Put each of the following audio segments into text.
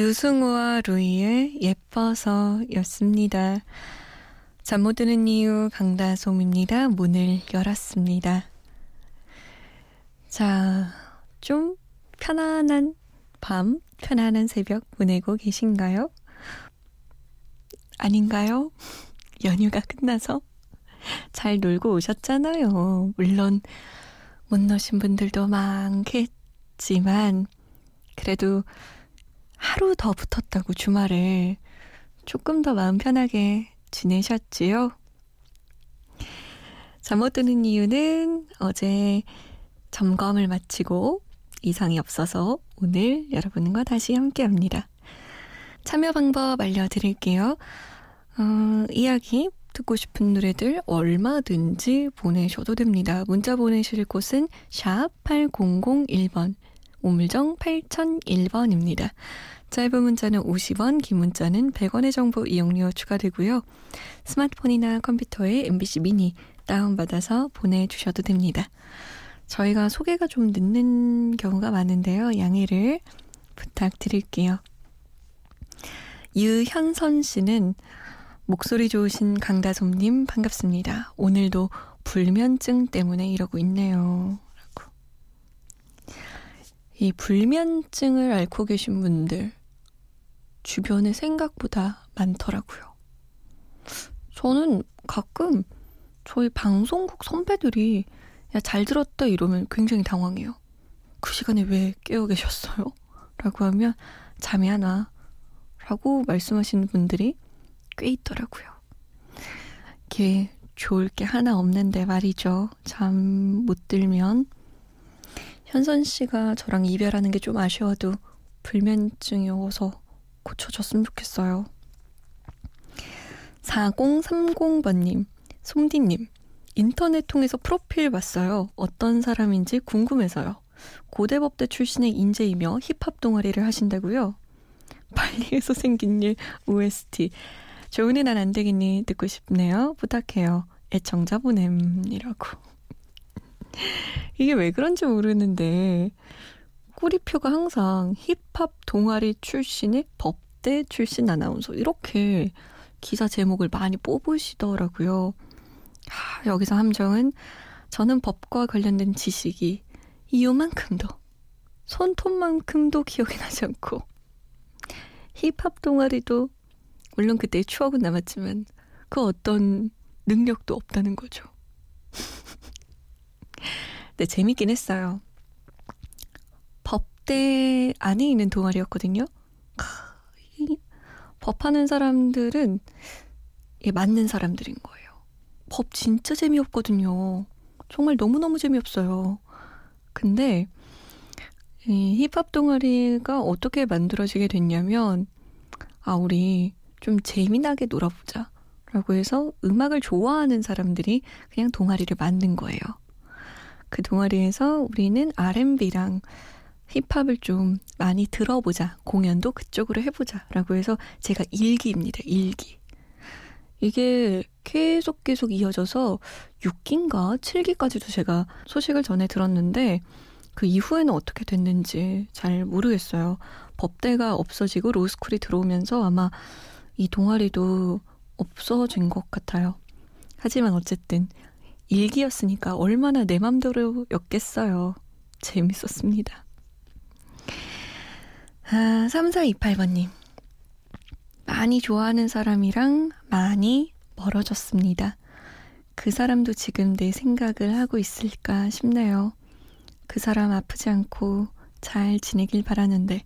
유승우와 루이의 예뻐서 였습니다. 잠 못 드는 이유 강다솜입니다. 문을 열었습니다. 자, 좀 편안한 밤, 편안한 새벽 보내고 계신가요? 아닌가요? 연휴가 끝나서 잘 놀고 오셨잖아요. 물론 못 노신 분들도 많겠지만 그래도 하루 더 붙었다고 주말을 조금 더 마음 편하게 지내셨지요? 잠 못 드는 이유는 어제 점검을 마치고 이상이 없어서 오늘 여러분과 다시 함께 합니다. 참여 방법 알려드릴게요. 어, 이야기 듣고 싶은 노래들 얼마든지 보내셔도 됩니다. 문자 보내실 곳은 샵 8001번, 우물정 8001번입니다. 짧은 문자는 50원, 긴 문자는 100원의 정보 이용료 추가되고요. 스마트폰이나 컴퓨터에 MBC 미니 다운받아서 보내주셔도 됩니다. 저희가 소개가 좀 늦는 경우가 많은데요. 양해를 부탁드릴게요. 유현선 씨는 목소리 좋으신 강다솜님 반갑습니다. 오늘도 불면증 때문에 이러고 있네요. 이 불면증을 앓고 계신 분들 주변에 생각보다 많더라고요. 저는 가끔 저희 방송국 선배들이 야, 잘 들었다 이러면 굉장히 당황해요. 그 시간에 왜 깨어 계셨어요? 라고 하면 잠이 안 와. 라고 말씀하시는 분들이 꽤 있더라고요. 이게 좋을 게 하나 없는데 말이죠. 잠 못 들면 현선 씨가 저랑 이별하는 게 좀 아쉬워도 불면증이어서 고쳐졌으면 좋겠어요. 4030번님, 솜디님, 인터넷 통해서 프로필 봤어요. 어떤 사람인지 궁금해서요. 고대법대 출신의 인재이며 힙합 동아리를 하신다고요? 발리에서 생긴 일 OST. 좋은 애난안 되겠니 듣고 싶네요. 부탁해요. 애청자 보냄이라고. 이게 왜 그런지 모르는데 꼬리표가 항상 힙합 동아리 출신의 법대 출신 아나운서 이렇게 기사 제목을 많이 뽑으시더라고요. 하, 여기서 함정은 저는 법과 관련된 지식이 이요만큼도 손톱만큼도 기억이 나지 않고 힙합 동아리도 물론 그때의 추억은 남았지만 그 어떤 능력도 없다는 거죠. 네, 재밌긴 했어요. 법대 안에 있는 동아리였거든요. 법하는 사람들은 맞는 사람들인 거예요. 법 진짜 재미없거든요. 정말 너무너무 재미없어요. 근데 이 힙합 동아리가 어떻게 만들어지게 됐냐면 아 우리 좀 재미나게 놀아보자. 라고 해서 음악을 좋아하는 사람들이 그냥 동아리를 만든 거예요. 그 동아리에서 우리는 R&B랑 힙합을 좀 많이 들어보자. 공연도 그쪽으로 해보자. 라고 해서 제가 일기입니다. 일기. 이게 계속 계속 이어져서 6기인가 7기까지도 제가 소식을 전해 들었는데 그 이후에는 어떻게 됐는지 잘 모르겠어요. 법대가 없어지고 로스쿨이 들어오면서 아마 이 동아리도 없어진 것 같아요. 하지만 어쨌든 일기였으니까 얼마나 내 맘대로였겠어요. 재밌었습니다. 아, 3428번님. 많이 좋아하는 사람이랑 많이 멀어졌습니다. 그 사람도 지금 내 생각을 하고 있을까 싶네요. 그 사람 아프지 않고 잘 지내길 바라는데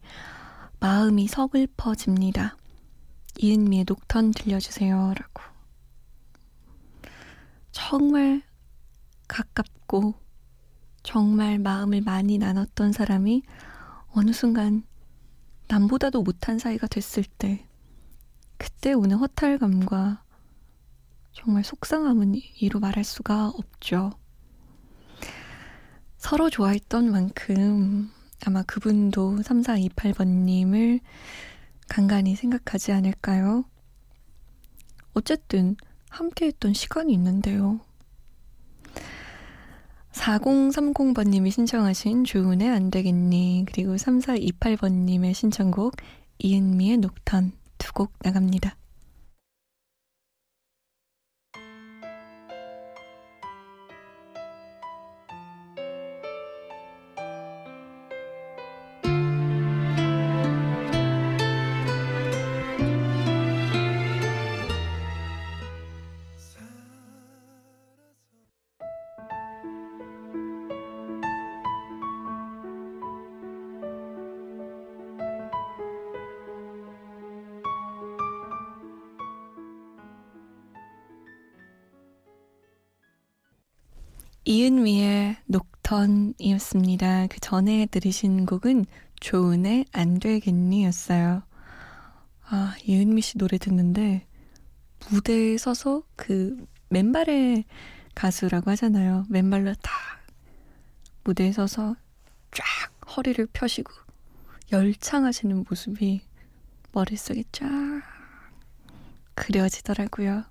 마음이 서글퍼집니다. 이은미의 녹턴 들려주세요. 라고. 정말 가깝고 정말 마음을 많이 나눴던 사람이 어느 순간 남보다도 못한 사이가 됐을 때 그때 오는 허탈감과 정말 속상함은 이루 말할 수가 없죠. 서로 좋아했던 만큼 아마 그분도 3428번님을 간간히 생각하지 않을까요? 어쨌든 함께 했던 시간이 있는데요. 4030번님이 신청하신 조은의 안 되겠니 그리고 3428번님의 신청곡 이은미의 녹턴 두 곡 나갑니다. 이은미의 녹턴이었습니다. 그 전에 들으신 곡은 조은의 안 되겠니였어요. 아, 이은미 씨 노래 듣는데 무대에 서서 그 맨발의 가수라고 하잖아요. 맨발로 다 무대에 서서 쫙 허리를 펴시고 열창하시는 모습이 머릿속에 쫙 그려지더라고요.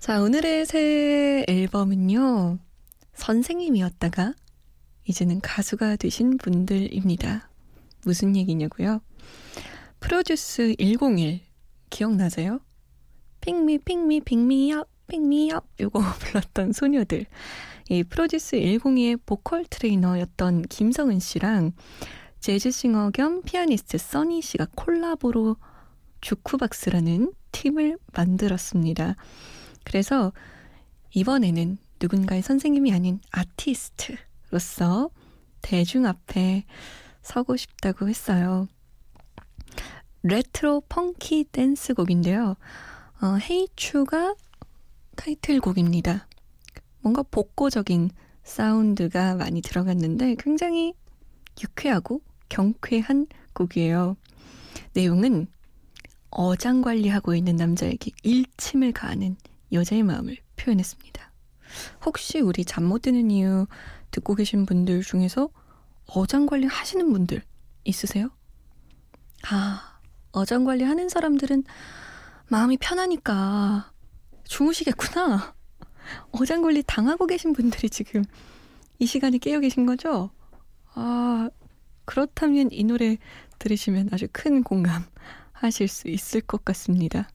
자, 오늘의 새 앨범은요, 선생님이었다가 이제는 가수가 되신 분들입니다. 무슨 얘기냐고요? 프로듀스 101 기억나세요? 핑미 핑미 핑미업 핑미업 요거 불렀던 소녀들 이 프로듀스 101의 보컬 트레이너였던 김성은 씨랑 재즈싱어 겸 피아니스트 써니 씨가 콜라보로 주쿠박스라는 팀을 만들었습니다. 그래서 이번에는 누군가의 선생님이 아닌 아티스트로서 대중 앞에 서고 싶다고 했어요. 레트로 펑키 댄스 곡인데요. 어, 헤이추가 타이틀곡입니다. 뭔가 복고적인 사운드가 많이 들어갔는데 굉장히 유쾌하고 경쾌한 곡이에요. 내용은 어장 관리하고 있는 남자에게 일침을 가하는 여자의 마음을 표현했습니다. 혹시 우리 잠 못 드는 이유 듣고 계신 분들 중에서 어장 관리 하시는 분들 있으세요? 아, 어장 관리 하는 사람들은 마음이 편하니까 주무시겠구나. 어장 관리 당하고 계신 분들이 지금 이 시간에 깨어 계신 거죠? 아, 그렇다면 이 노래 들으시면 아주 큰 공감 하실 수 있을 것 같습니다.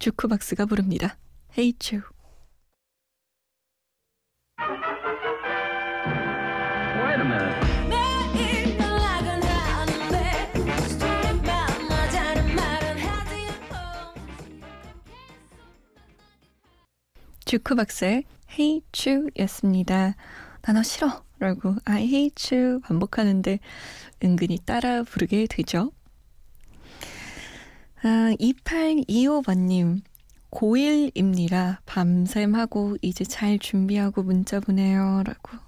주크박스가 부릅니다. Hate you. Wait a minute. 주크박스의 hate you 였습니다. 나 너 싫어 라고 I hate you 반복하는데 은근히 따라 부르게 되죠. 아, 2825번님 고1입니다. 밤샘 하고 이제 잘 준비하고 문자 보내요. 라고.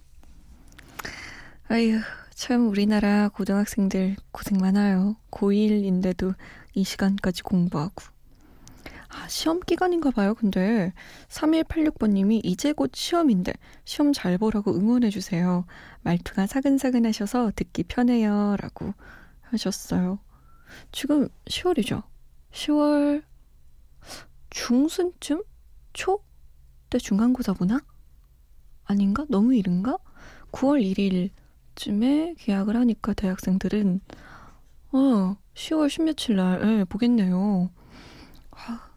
아휴, 참 우리나라 고등학생들 고생 많아요. 고1인데도 이 시간까지 공부하고. 아, 시험 기간인가 봐요. 근데 3186번님이 이제 곧 시험인데 시험 잘 보라고 응원해 주세요. 말투가 사근사근 하셔서 듣기 편해요. 라고 하셨어요. 지금 10월이죠. 10월 중순쯤? 초? 때 중간고사구나? 아닌가? 너무 이른가? 9월 1일쯤에 계약을 하니까 대학생들은 어 10월 10며칠 날 예, 보겠네요. 아,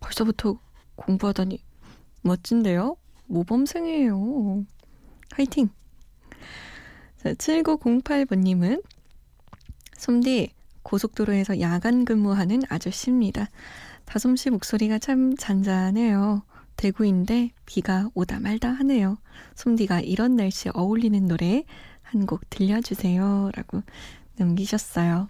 벌써부터 공부하다니 멋진데요? 모범생이에요. 화이팅! 자, 7908번님은 솜디 고속도로에서 야간 근무하는 아저씨입니다. 다솜 씨 목소리가 참 잔잔해요. 대구인데 비가 오다 말다 하네요. 솜디가 이런 날씨에 어울리는 노래 한 곡 들려주세요. 라고 남기셨어요.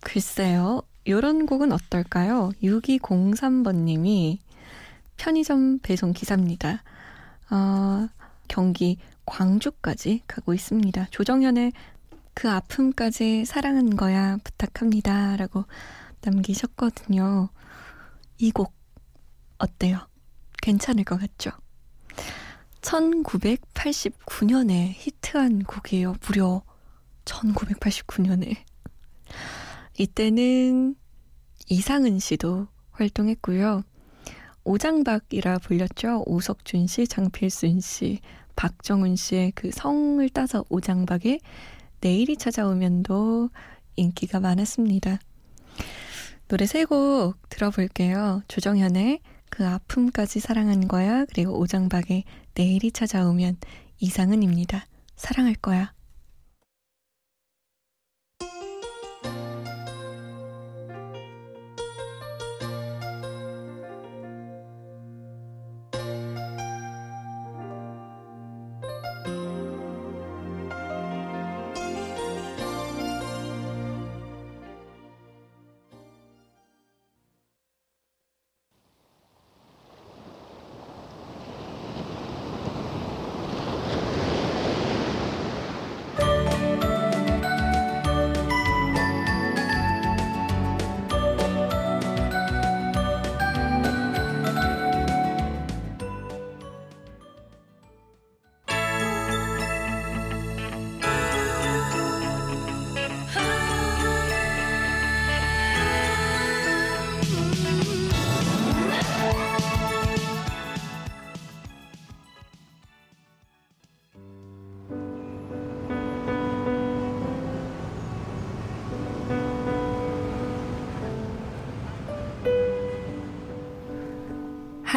글쎄요. 요런 곡은 어떨까요? 6203번님이 편의점 배송 기사입니다. 어, 경기 광주까지 가고 있습니다. 조정현의 그 아픔까지 사랑한 거야 부탁합니다. 라고 남기셨거든요. 이 곡 어때요? 괜찮을 것 같죠? 1989년에 히트한 곡이에요. 무려 1989년에. 이때는 이상은 씨도 활동했고요. 오장박이라 불렸죠. 오석준 씨, 장필순 씨, 박정훈 씨의 그 성을 따서 오장박의 내일이 찾아오면도 인기가 많았습니다. 노래 세 곡 들어볼게요. 조정현의 그 아픔까지 사랑한 거야. 그리고 오장박의 내일이 찾아오면 이상은입니다. 사랑할 거야.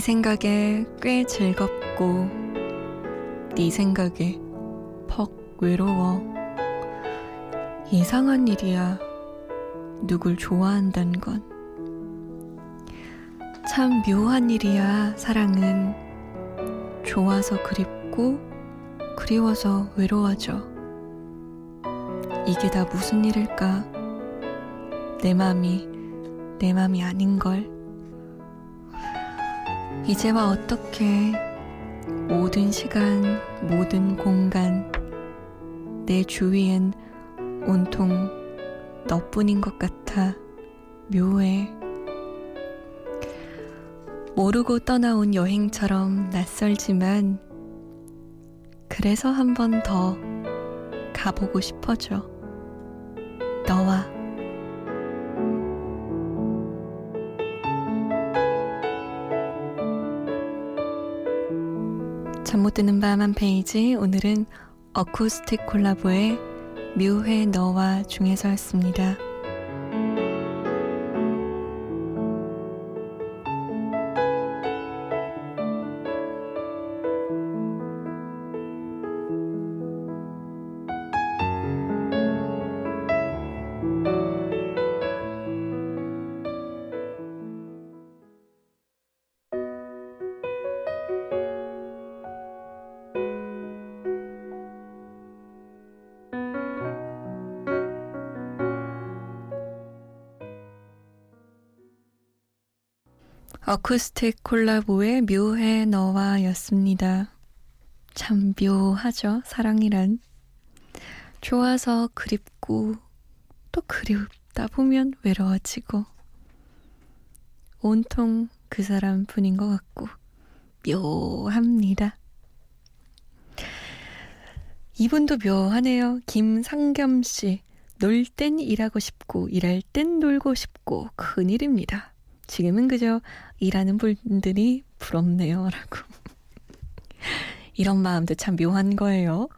네 생각에 꽤 즐겁고 네 생각에 퍽 외로워. 이상한 일이야. 누굴 좋아한다는 건. 참 묘한 일이야 사랑은. 좋아서 그립고 그리워서 외로워져. 이게 다 무슨 일일까? 내 맘이 내 맘이 아닌걸 이제와 어떻게 모든 시간, 모든 공간, 내 주위엔 온통 너뿐인 것 같아 묘해. 모르고 떠나온 여행처럼 낯설지만 그래서 한 번 더 가보고 싶어져. 너와 잠 못 드는 밤 한 페이지 오늘은 어쿠스틱 콜라보의 묘해 너와 중에서였습니다. 어쿠스틱 콜라보의 묘해 너와 였습니다. 참 묘하죠, 사랑이란. 좋아서 그립고, 또 그립다 보면 외로워지고, 온통 그 사람 뿐인 것 같고, 묘합니다. 이분도 묘하네요. 김상겸 씨. 놀 땐 일하고 싶고, 일할 땐 놀고 싶고, 큰일입니다. 지금은 그저 일하는 분들이 부럽네요. 라고. 이런 마음도 참 묘한 거예요.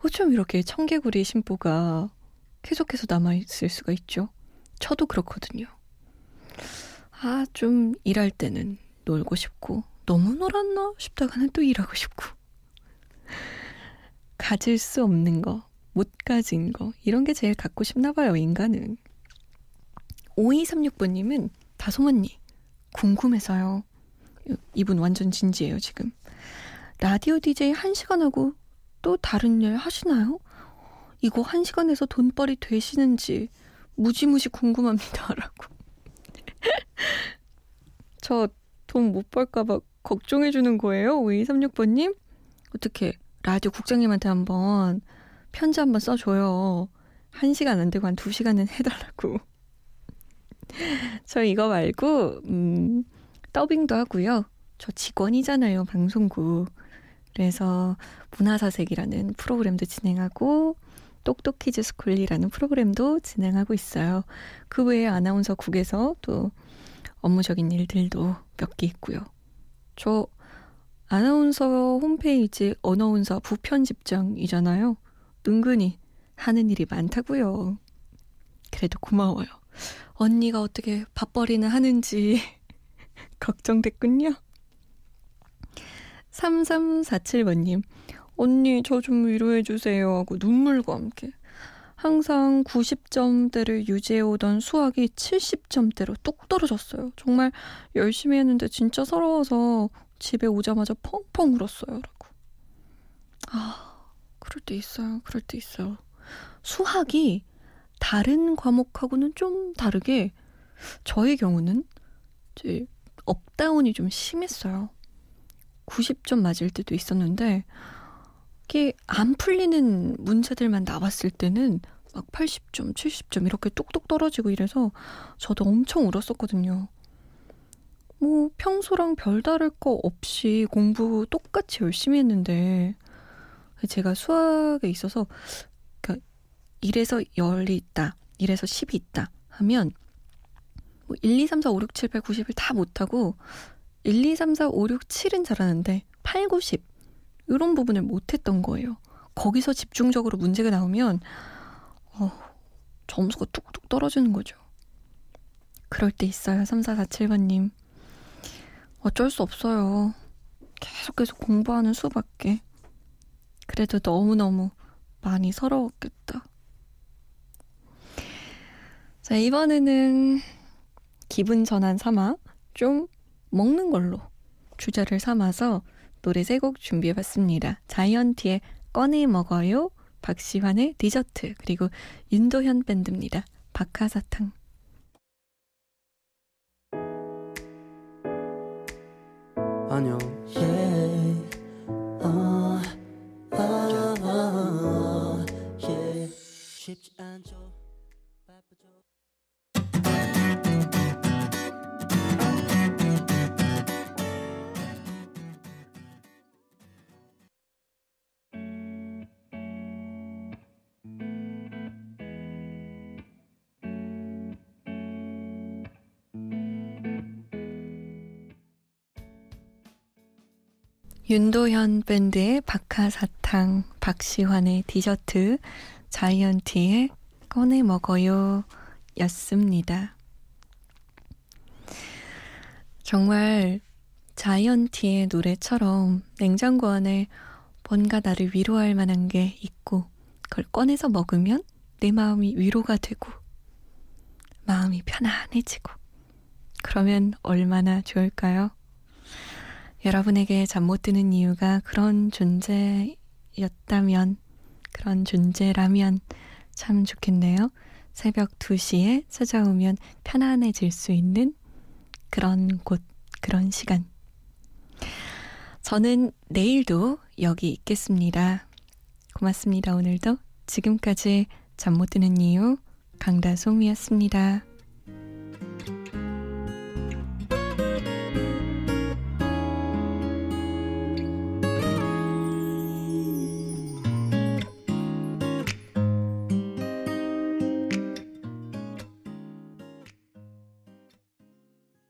어쩜 이렇게 청개구리 심보가 계속해서 남아있을 수가 있죠. 저도 그렇거든요. 아, 좀 일할 때는 놀고 싶고, 너무 놀았나 싶다가는 또 일하고 싶고. 가질 수 없는 거, 못 가진 거, 이런 게 제일 갖고 싶나 봐요, 인간은. 5236번님은 다솜 언니, 궁금해서요. 이분 완전 진지해요, 지금. 라디오 DJ 1시간 하고 또 다른 일 하시나요? 이거 1시간에서 돈벌이 되시는지 무지무지 궁금합니다. 라고. 저 돈 못 벌까봐 걱정해주는 거예요? 5236번님? 어떻게, 라디오 국장님한테 한번 편지 한번 써줘요. 1시간 안 되고 한 2시간은 해달라고. 저 이거 말고, 음, 더빙도 하고요. 저 직원이잖아요, 방송국. 그래서 문화사색이라는 프로그램도 진행하고, 똑똑키즈 스쿨리라는 프로그램도 진행하고 있어요. 그 외에 아나운서국에서 또 업무적인 일들도 몇 개 있고요. 저 아나운서 홈페이지 어나운서 부편집장이잖아요. 은근히 하는 일이 많다고요. 그래도 고마워요. 언니가 어떻게 밥벌이는 하는지 걱정됐군요. 3347번님, 언니 저 좀 위로해주세요 하고 눈물과 함께 항상 90점대를 유지해오던 수학이 70점대로 뚝 떨어졌어요. 정말 열심히 했는데 진짜 서러워서 집에 오자마자 펑펑 울었어요. 라고. 아, 그럴 때 있어요. 그럴 때 있어요. 수학이 다른 과목하고는 좀 다르게 저의 경우는 이제 up down이 좀 심했어요. 90점 맞을 때도 있었는데 이게 안 풀리는 문제들만 나왔을 때는 막 80점, 70점 이렇게 뚝뚝 떨어지고 이래서 저도 엄청 울었었거든요. 뭐 평소랑 별다를 거 없이 공부 똑같이 열심히 했는데 제가 수학에 있어서 그러니까 1에서 10이 있다, 1에서 10이 있다 하면 뭐 1, 2, 3, 4, 5, 6, 7, 8, 90을 다 못하고 1, 2, 3, 4, 5, 6, 7은 잘하는데 8, 90 이런 부분을 못했던 거예요. 거기서 집중적으로 문제가 나오면 어, 점수가 뚝뚝 떨어지는 거죠. 그럴 때 있어요. 3447번님. 어쩔 수 없어요. 계속 계속 공부하는 수밖에. 그래도 너무너무 많이 서러웠겠다. 자, 이번에는 기분 전환 삼아 좀 먹는 걸로 주제를 삼아서 노래 세 곡 준비해봤습니다. 자이언티의 꺼내 먹어요, 박시환의 디저트, 그리고 윤도현 밴드입니다. 박하사탕. 안녕. Yeah. 윤도현 밴드의 박하사탕, 박시환의 디저트, 자이언티의 꺼내 먹어요 였습니다. 정말 자이언티의 노래처럼 냉장고 안에 뭔가 나를 위로할 만한 게 있고 그걸 꺼내서 먹으면 내 마음이 위로가 되고 마음이 편안해지고 그러면 얼마나 좋을까요? 여러분에게 잠 못 드는 이유가 그런 존재였다면, 그런 존재라면 참 좋겠네요. 새벽 2시에 찾아오면 편안해질 수 있는 그런 곳, 그런 시간. 저는 내일도 여기 있겠습니다. 고맙습니다, 오늘도. 지금까지 잠 못 드는 이유 강다솜이었습니다.